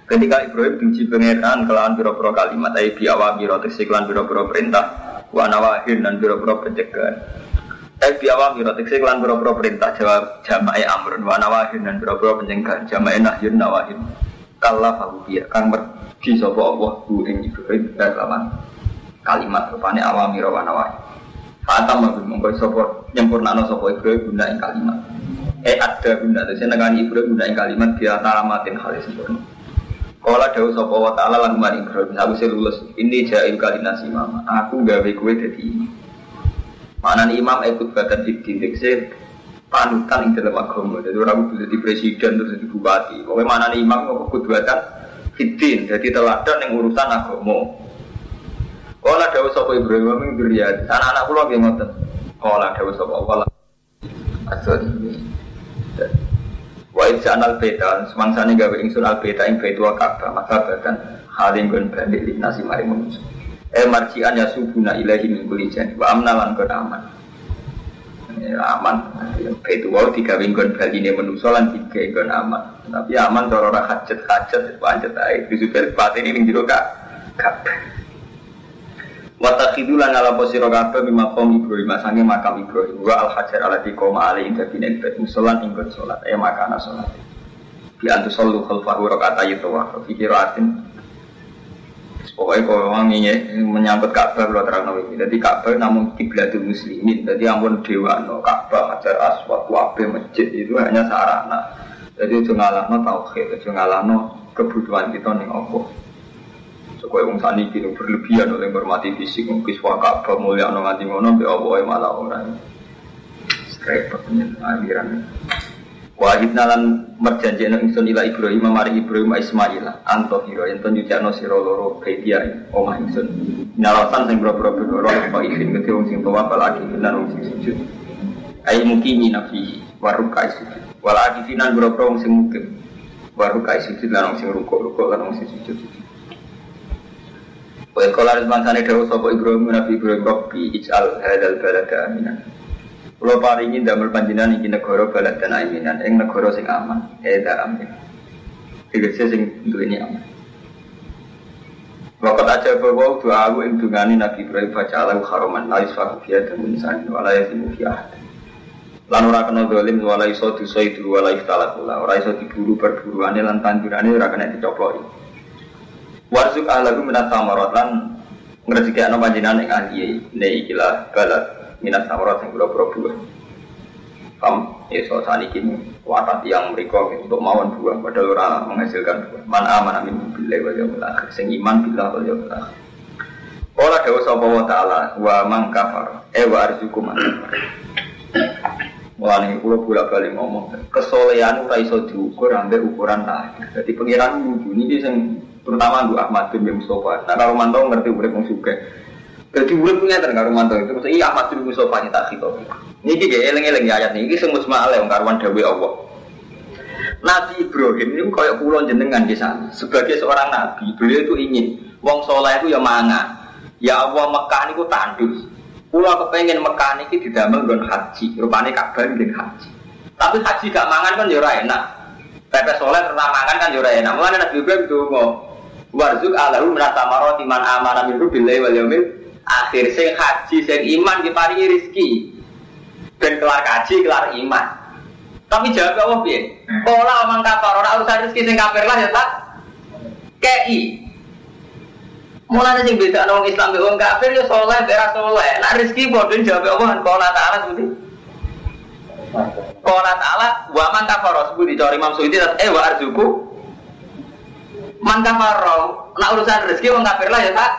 Ketika Ibrahim diuji pengiran kelan pira-pira kalimat ai bi awamira tegese kelan pira-pira perintah wa nawahin dan pira-pira pencegahan. Ai bi awamira tegese kelan pira-pira perintah jawab jamae amrun wa nawahin dan pira-pira pencegahan jamae nahyun nawahin. Kalla fahu biya kang merdi sapa Allah bu ing Ibrahim kelawan kalimat rupane awamira wa nawahin. Fatam aku mongko sapa nyempurnakno sapa Ibrahim guna ing kalimat. Eh ada guna terus nengani Ibrahim guna ing kalimat dia talamatin hal sempurna. Kala dawuh sapa wa ta'ala lan mari Ibrahim aku sing lulus ini jail kalinasi mama. Aku gawe kowe dadi. Mana imam ikut badan di se panutan ing dalam agama. Jadi orang kudu jadi presiden terus jadi bupati. Pokoknya mana imam kudu badan fitin. Jadi teladan yang urusan agama. Kala dawuh sapa Ibrahim min dzurriyyati. Anak-anak kula nggih ngoten. Kala dawuh sapa Allah. Asal ini. Wa idzanal beta semangsane gawe ingsun al beta ing baitu Ka'bah maka halin gon balik li nasi mari manusa. Eh marjian ya subuna ilahi min kulli jani wa amna lan kon aman. Ya, aman. Baitu wau digawe gon baline manusa lan digawe gon aman. Tapi aman cara ora hajat-hajat pancet ae disupir patine ning jero Ka'bah. Watakhidulan ala posiro kabeh mimma qaum Ibrahim sange makam Ibrahim wa al hajar ala di koma ali ing dadi nek bet musolan ing salat e makana salat bi antu sallu khalfahu rakaat ayat wa fi Pokoknya kalau orang ini menyambut Ka'bah kalau terang nabi. Jadi Ka'bah namun kiblatul muslimin. Jadi ampun dewa no Ka'bah hajar aswad wabe masjid itu hanya sarana. Jadi itu ngalahno tauhid, itu ngalahno kebutuhan kita nih Allah. Sekolah wong sani kini berlebihan oleh hormati fisik, mungkin suaka apa mulia no nganti ngono, be Allah malah orang. Repot aliran. Wahid nalan merjanjena ingsun ila Ibrahim mari Ibrahim Ismail anto hiro yen ton yujakno sira loro kaidia omah ingsun. Nalasan sing boro-boro boro apa izin ke wong sing tuwa lagi lan wong sing sujud. Ai mukimi nafi warukai sujud. Wala akifinan boro-boro wong sing mukim. Warukai sujud lan wong sing rukuk-rukuk lan wong sing sujud. Wa qala rizman sane dawu sapa Ibrahim Nabi Ibrahim Rabbi ij'al hadzal balada aminan. Kula paringi damel panjenengan iki negara baladan aminan ing negara sing aman, eda amin. Tegese sing duweni aman. Wakat aja bahwa doa aku ing dungane Nabi Ibrahim baca alam haroman la yusfaku fiya dan insan wala yasimu fiya Lan ora kena dolim wala iso dosa itu wala iftalat ora iso diburu perburuane lan tanjurane ora kena dicoploki. Warzuk ahlahu minat samarat lan ngrezeki ana panjenengan ing ahli ne ikilah balad minat samarat sing pura-pura buah. Kam ya so saniki watat yang mereka untuk mawon buah padahal ora menghasilkan buah. Man aman amin billahi wal yaumil akhir sing iman billah wal yaumil akhir. Ora dawuh sapa wa ta'ala wa man kafar e wa arzuku man Mulane kula bolak-balik ngomong, kesolehan ora iso diukur ambek ukuran lahir. Jadi pengiran nuju niki sing terutama Ahmad bin Mustafa. Nah kalau mantau ngerti wong sugih. Jadi urip punya ten karo mantau itu mesti iya Ahmad bin Mustafa nyata kita. Niki ge eling-eling ya ayat niki sing musma ale wong karuan dawuh Allah. Nabi Ibrahim ini kayak pulau jenengan di sana. Sebagai seorang nabi, beliau itu ingin wong soleh itu ya mana. Ya Allah Mekah niku tandus. Pulau kepengen Mekah niki didamel gon haji. Rupane Ka'bah ning haji. Tapi haji gak mangan kan ya enak. Pepe soleh terus mangan kan ya enak. Mulane Nabi Ibrahim donga. Warzuk alahu merasa maroti man amanah minhu wal yaumil akhir sing haji sing iman diparingi rezeki. Ben kelar kaji kelar iman. Tapi jawab Allah piye? Pola omong kafir ora usah rezeki sing kafir lah ya tak. Kei. Mulane sing beda wong Islam wong kafir ya saleh ora saleh. Nek rezeki padha jawab Allah kan pola taala seperti Qala ta'ala wa man kafara sebut dicari Imam Suyuti eh wa arzuku Man kafaro, nak urusan rezeki wong kafir lah ya tak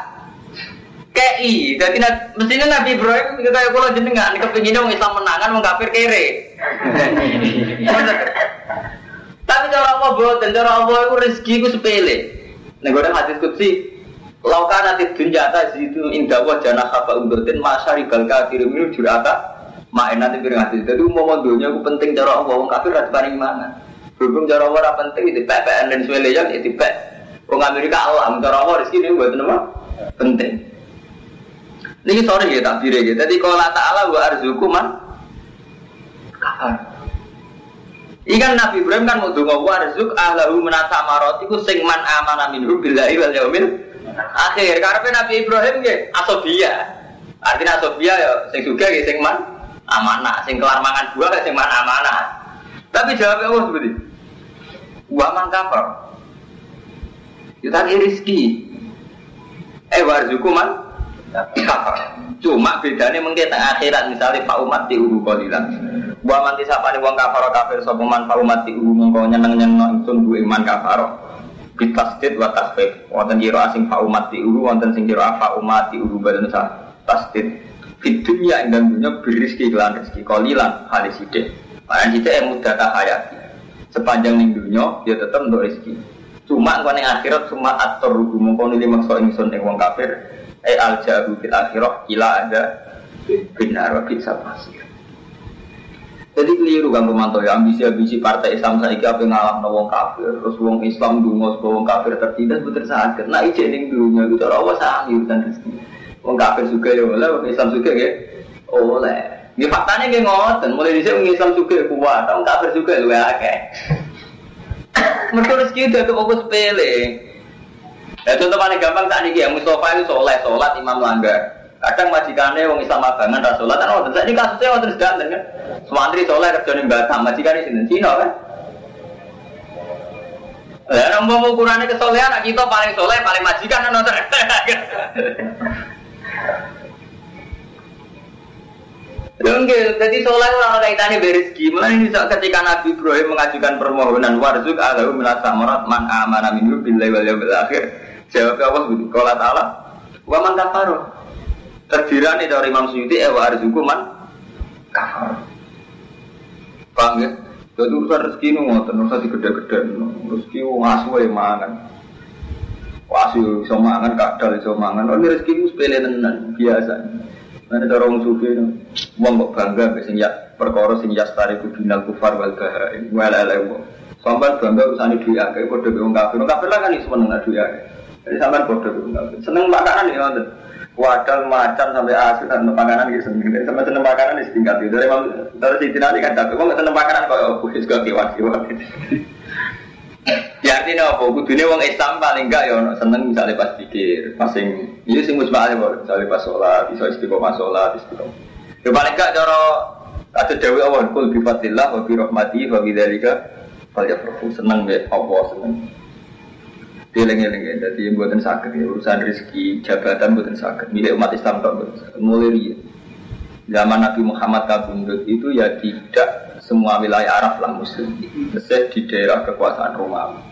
KI, jadi mestinya Nabi Ibrahim kayak kalau jenengan kepingin dong Islam menangan wong kafir kere. Tapi cara Allah boten, cara Allah itu rezeki itu sepele. Nek ora hadis kutsi, lauka nanti dunia atas itu indah wah jana haba umbertin masyari bal kafir minum jurata main nanti piring hadis. Jadi umum dunia itu penting cara Allah, wong kafir paling mana. Berhubung cara Allah penting itu PPN dan suwe ya itu. Wong Amerika Allah, cara Allah rezeki ini buat nama penting. Ini sorry ya takbir ya. Jadi kalau Ta'ala wa arzuku man kafar. Ikan Nabi Ibrahim kan mau dungo wa arzuk ahlahu menata marot iku sing man amana minhu billahi wal yaumil akhir. Karena Nabi Ibrahim ya asobia. Artinya asobia ya sing juga ya sing man amanah, sing kelar mangan buah sing man amanah. Tapi jawabnya Allah seperti Wa man kafar. Kita rizki. Eh warzuku man Cuma bedanya mungkin tengah akhirat misalnya Pak Umat di ubu kolilan. Buah manti nih uang kafaro kafir sopeman Pak Umat di ubu mengkau nyeneng nyeneng sun bu iman kafaro. Bitasdid wa tasfif. Wonten kiro asing Pak Umat di ubu wonten sing kiro Pak Umat di ubu badan sah tasdid. Fitunya yang dan dunia berizki kelan rezeki kolilan halis sidik. Mana sidik yang mudah tak hayati. Sepanjang ning dunia dia tetap untuk rezeki. Cuma kau akhirat cuma atur rugu mengkau nili maksa ingsun ing wong kafir eh al jahu fil akhirah ila ada benar wa bisa jadi keliru kan pemantau ya ambisi ambisi partai Islam saya apa ngalah wong kafir terus wong Islam dungo wong kafir tertindas betul sakit. Nah ijek ning dunia itu Allah sangi dan rezeki wong kafir juga ya oleh wong Islam juga ya oleh. Ini faktanya kayak ngoten. Mulai di sini Islam juga kuat wong kafir juga lu akeh. Mereka rezeki itu aku fokus sepele Ya contoh paling gampang tak nih ya Mustafa itu soleh sholat imam langgar. Kadang majikannya wong Islam abangan dah sholat kan waktu ini kasusnya waktu sedanten kan. Semantri soleh kerja nih Batam majikan di sini Cina kan. Ya, nambah ukurannya kesolehan, kita paling soleh, paling majikan kan nonton. Enggak, jadi soleh orang kaitannya berizki. Mulai ini ketika Nabi Ibrahim mengajukan permohonan warzuk alahu minasa marat man amana minhu billahi wal yawmil akhir. Jawab Allah begitu. Kalau Ta'ala wa man kafaru. Terdirani dari Imam Suyuti eh wa arzuku man kafar. Paham ya? Jadi urusan rezeki itu ngotot, urusan digede-gede. Rezeki ngasu ya mangan. Wasu iso mangan, kadal iso mangan. Oh, rezeki itu sepele tenan, biasa. Mana cara orang sufi itu, uang kok bangga, sing ya perkara sing ya stari kubinal kufar wal bahain, wal elewo. Sampai bangga usani duit kayak kode wong kafir, kafir lah kan iso menengah Jadi sampai kafir. Seneng makanan ya ngoten. Wadal macan sampai asin dan makanan gitu seneng. Sampai seneng makanan di setingkat itu. Dari dari situ nanti kan tapi wong seneng makanan kok oh suka kiwat-kiwat gitu. Ya artinya apa? Kudunya wong Islam paling enggak ya seneng misalnya pas pikir, pas sing iya sing musbah aja misalnya pas sholat, bisa istiqomah sholat, istiqomah. Ya paling enggak cara ada dewi awal kul bi fadlillah wa dzalika fal yafrahu seneng be Allah seneng. Dieling-eling ya, jadi yang buatan sakit ya, urusan rezeki, jabatan buatan sakit, milik umat Islam tak mulai ya. Zaman Nabi Muhammad kabundut itu ya tidak semua wilayah Arab lah muslim. Mesir di daerah kekuasaan Romawi.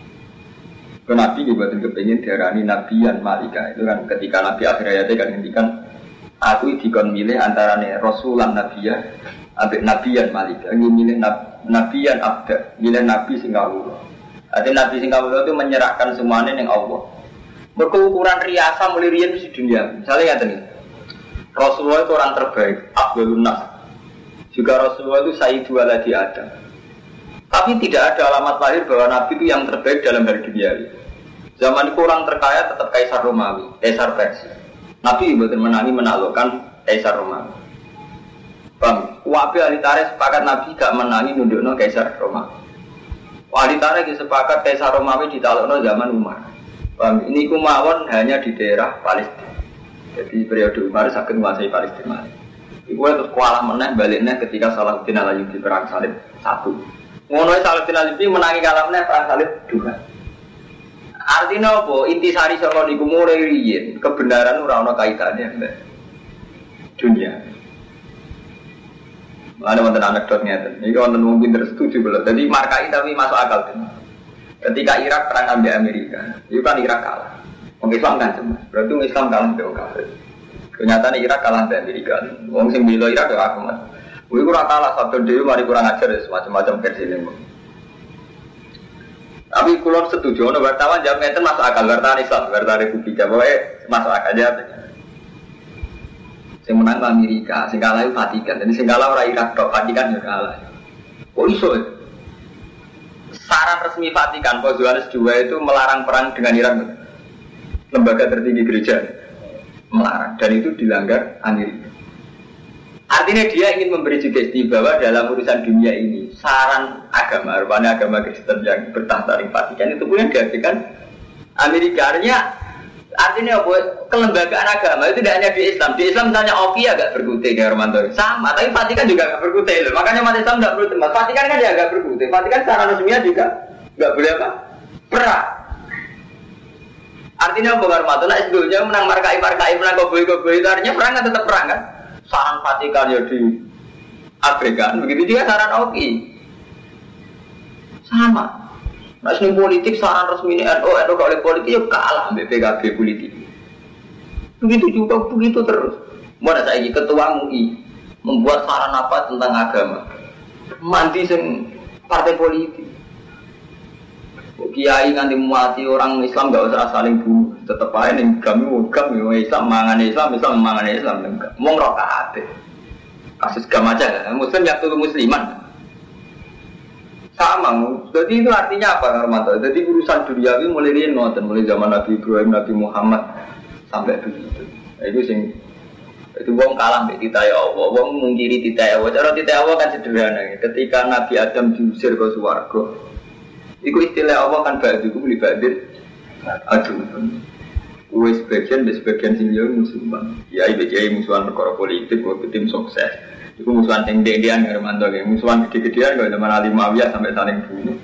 Ke Nabi juga kepingin diarani Nabian Malika. Itu kan ketika Nabi akhir ayatnya kan ngendikan aku dikon milih antara nih Rasulan Nabiya ambek Nabian Malika. Ini milih nab, Nabian Abda milih Nabi Singapura Artinya Nabi Singapura itu menyerahkan semuanya yang Allah berkeukuran riasa mulai di dunia misalnya ya nih Rasulullah itu orang terbaik Abdul Nas juga Rasulullah itu Sayyidu di Adam. Tapi tidak ada alamat lahir bahwa Nabi itu yang terbaik dalam hal dunia. Zaman itu orang terkaya tetap Kaisar Romawi, Kaisar Persia. Nabi betul menangi menaklukkan Kaisar Romawi. Bang, wabi ahli tarikh sepakat Nabi gak menangi nundukno Kaisar Romawi. Ahli tarikh sepakat Kaisar Romawi ditaklukno zaman Umar. Ini kumawon hanya di daerah Palestina. Jadi periode Umar sakit menguasai Palestina. Iku terus kualah meneh baliknya ketika Salahuddin di perang salib satu. Ngono Salahuddin di menangi kalah meneh perang salib dua. Artinya apa? Intisari saka niku mulai riyin kebenaran ora ana kaitannya mbak dunia. Ada wonten anekdot ngeten. Iki wonten wong pinter setuju belum. Jadi markai tapi masuk akal. Ketika Irak perang ambil Amerika, itu kan Irak kalah. Orang Islam kan cuma, berarti orang Islam kalah ambil kafir. Kenyataan Irak kalah ambil Amerika. Orang sing bilo Irak ya aku mas. Kurang kalah satu dewi, mari kurang ajar ya semacam-macam versi ini. Tapi kulon setuju, no wartawan jawab ngeten masuk akal, wartawan Islam, wartawan Republik, pokoknya masuk akal aja. Yang menang Amerika, sing kalah itu Vatikan, jadi sing kalah orang Irak, Vatikan juga kalah. Kok iso? saran resmi Vatikan, Paus Yohanes II itu melarang perang dengan Iran. Lembaga tertinggi gereja melarang dan itu dilanggar Amerika. Artinya dia ingin memberi sugesti bahwa dalam urusan dunia ini saran agama, rupanya agama Kristen yang bertahta di Vatikan itu pun yang dihasilkan Amerika. Artinya, artinya apa? Kelembagaan agama itu tidak hanya di Islam. Di Islam misalnya Oki agak berkutik ya Romanto. Sama, tapi Vatikan juga agak berkutik loh. Makanya umat Islam tidak perlu tempat. Vatikan kan ya agak berkutik. Vatikan secara resminya juga nggak boleh apa? Perang. Artinya apa Romanto? Nah, sebelumnya menang markai markai menang koboi koboi itu artinya perang kan tetap perang kan? Saran Vatikan ya di abaikan. Begitu juga saran Oki. Sama. Nah, sini politik saran resmi ini NU, NU kalau politik ya kalah ambil PKB politik. Begitu juga begitu terus. Mana saya ketua MUI membuat saran apa tentang agama? Mandi sing partai politik. Kiai nganti mati orang Islam gak usah saling bunuh, tetep aja nih kami kami Islam mangan Islam Islam mangan Islam mau ngerokok kasus gam aja, Muslim yang tuh musliman sama, jadi itu artinya apa Karmanto? Jadi urusan duniawi mulai dari nonton, mulai zaman Nabi Ibrahim, Nabi Muhammad sampai begitu. Itu sing itu wong kalah mbek tita ya Allah, wong mungkiri tita ya Allah. Cara tita ya Allah kan sederhana. Ketika Nabi Adam diusir ke swarga, itu istilah Allah kan ba'du ku li ba'din aduh. Kue sebagian, sebagian sing yo musuhan. Ya ibu musuhan perkara politik, kue tim sukses. Itu musuhan yang gede-gedean nggak Romanto ya. Musuhan gede-gedean kalau zaman Ali Muawiyah sampai saling bunuh.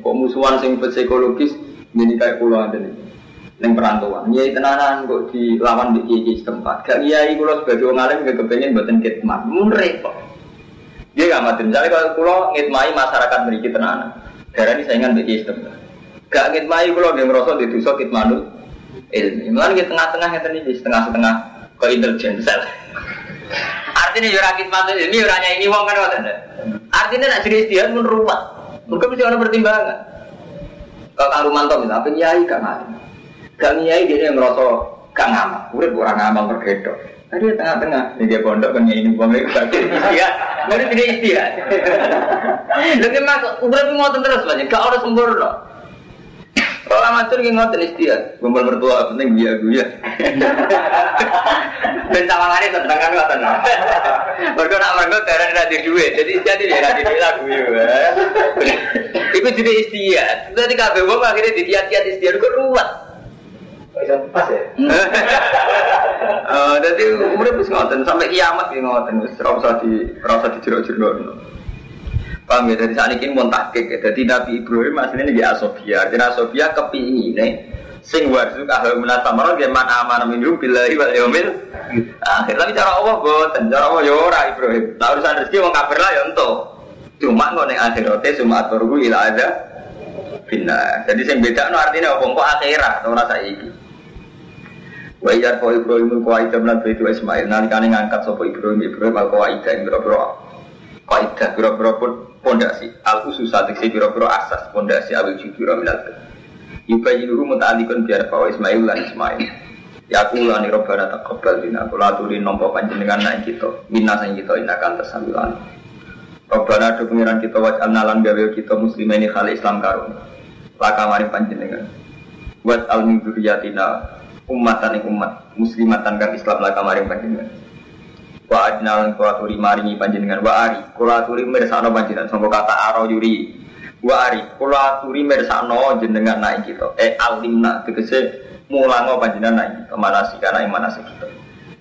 Kok musuhan sing psikologis ini kayak pulau ada nih. Neng perantauan, nyai tenanan kok dilawan di kiai setempat. Gak kiai kulo sebagai orang alim gak kepengen buatin khidmat, mun repot. Dia gak mati. Misalnya kalau kulo ngitmai masyarakat memiliki tenanan, darah ini saingan di kiai setempat. Gak ngitmai kulo dia merosot di dosa khidmanul ilmi. Mulai di tengah-tengah yang tadi setengah-setengah ke intelijen sel. Artinya ya rakit ini orangnya ini wong kan ngoten. Artinya nak jadi istihad mun ruwet. Mungkin mesti ada pertimbangan. Kalau Kang Rumanto misalnya, apa nyai gak ngerti. Gak nyai dia yang ngerasa gak ngamal. Udah orang ngamal tergedok. Tadi tengah-tengah, ini dia pondok kan ini buang lagi bagian istihad. Mungkin tidak istihad. Lagi mak, udah ngotot terus banyak. Gak ada sempurna. Kalau amatir ki ngoten istihad, kumpul mertua penting dia gue ya. Ben tawangane tentang kan ngoten. Mergo nak mergo darah ra di duit, jadi iki ra di duit lah gue. Iku jadi istihad. Dadi kabeh wong akhirnya ditiat-tiat istihad kok ruwet. Bisa pas ya? Eh, dadi umure wis ngoten sampai kiamat wis ora usah di ora usah dijero-jero. Paham ya, dari saat ini pun takik ya. Jadi Nabi Ibrahim aslinya ini Asobia. Jadi Asobia kepingin sing warzuk ahli minat samaron dia man aman minum bila wal yaumil akhir. Tapi cara Allah boten. Cara Allah ya ora Ibrahim. Nah urusan rezeki wong kafir lah ya entuk. Cuma ning akhirate cuma aturku ila ada bina jadi sing beda no artinya apa? Kok akhirat ora saiki. Wa iyar ko Ibrahim ko aida lan itu Ismail. Nalikane ngangkat sapa Ibrahim Ibrahim al qaida ing boro kaidah biro-biro pun pondasi al usus si biro-biro asas pondasi awil jubiro minal yubayi nuru muta'alikun biar bahwa Ismail lan Ismail. Ya aku lani robbana taqabbal bina kula aturi nompo panjenengan naik kita minna sang kita inakan tersambilan Robbana do pengiran kita waj'al nalan gawe kita muslimah ini khali Islam karun laka mari panjenengan buat al min umatan umat muslimatan kang Islam laka mari panjenengan wa adnalan kula aturi maringi panjenengan. Wa ari kula aturi mirsakno panjenengan. Sangka kata aro yuri. Wa ari kula aturi mirsakno jenengan naik kita. Eh alimna tegese mulango panjenengan naik kita. Manasi kana ing manasi kita.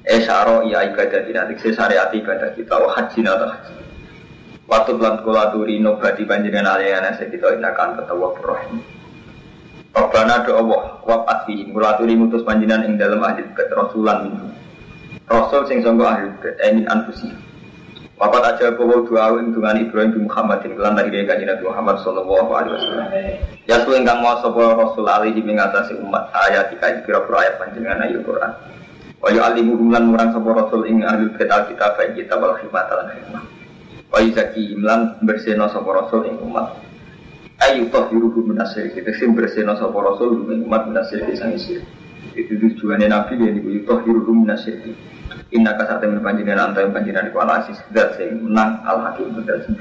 Eh syaro iya ibadah dina tegese syariat ibadah kita. Wa haji atau haji. Waktu bulan kula aturi nobati panjenengan aliyana kita. Inakan ketawa rahim Rabbana do Allah wa atfihim kula aturi mutus panjenengan ing dalam ahli keterasulan. minum Rasul sing sangka ahli bait amin anfusi. Papat aja bawa doa dengan Ibrahim bin Muhammadin kelan dari kanjeng Nabi Muhammad sallallahu alaihi wasallam. Ya suwe ingkang mau sapa Rasul alaihi mengatasi umat ayat tiga kira-kira ayat panjenengan ayat Quran. Wa yu'allimuhum lan murang sapa Rasul ing ahli kitab kitab kitab wal hikmah lan hikmah. Wa yuzaki lan bersihna sapa Rasul ing umat. Ayu tahiruhu minasir kita sim bersihna sapa Rasul ing umat minasir sang isir. Itu tujuannya Nabi yang dibuat tahiruhu minasir. Inna kasate men panjenengan antawi panjenengan iku al asis zat sing menang al hakim zat sing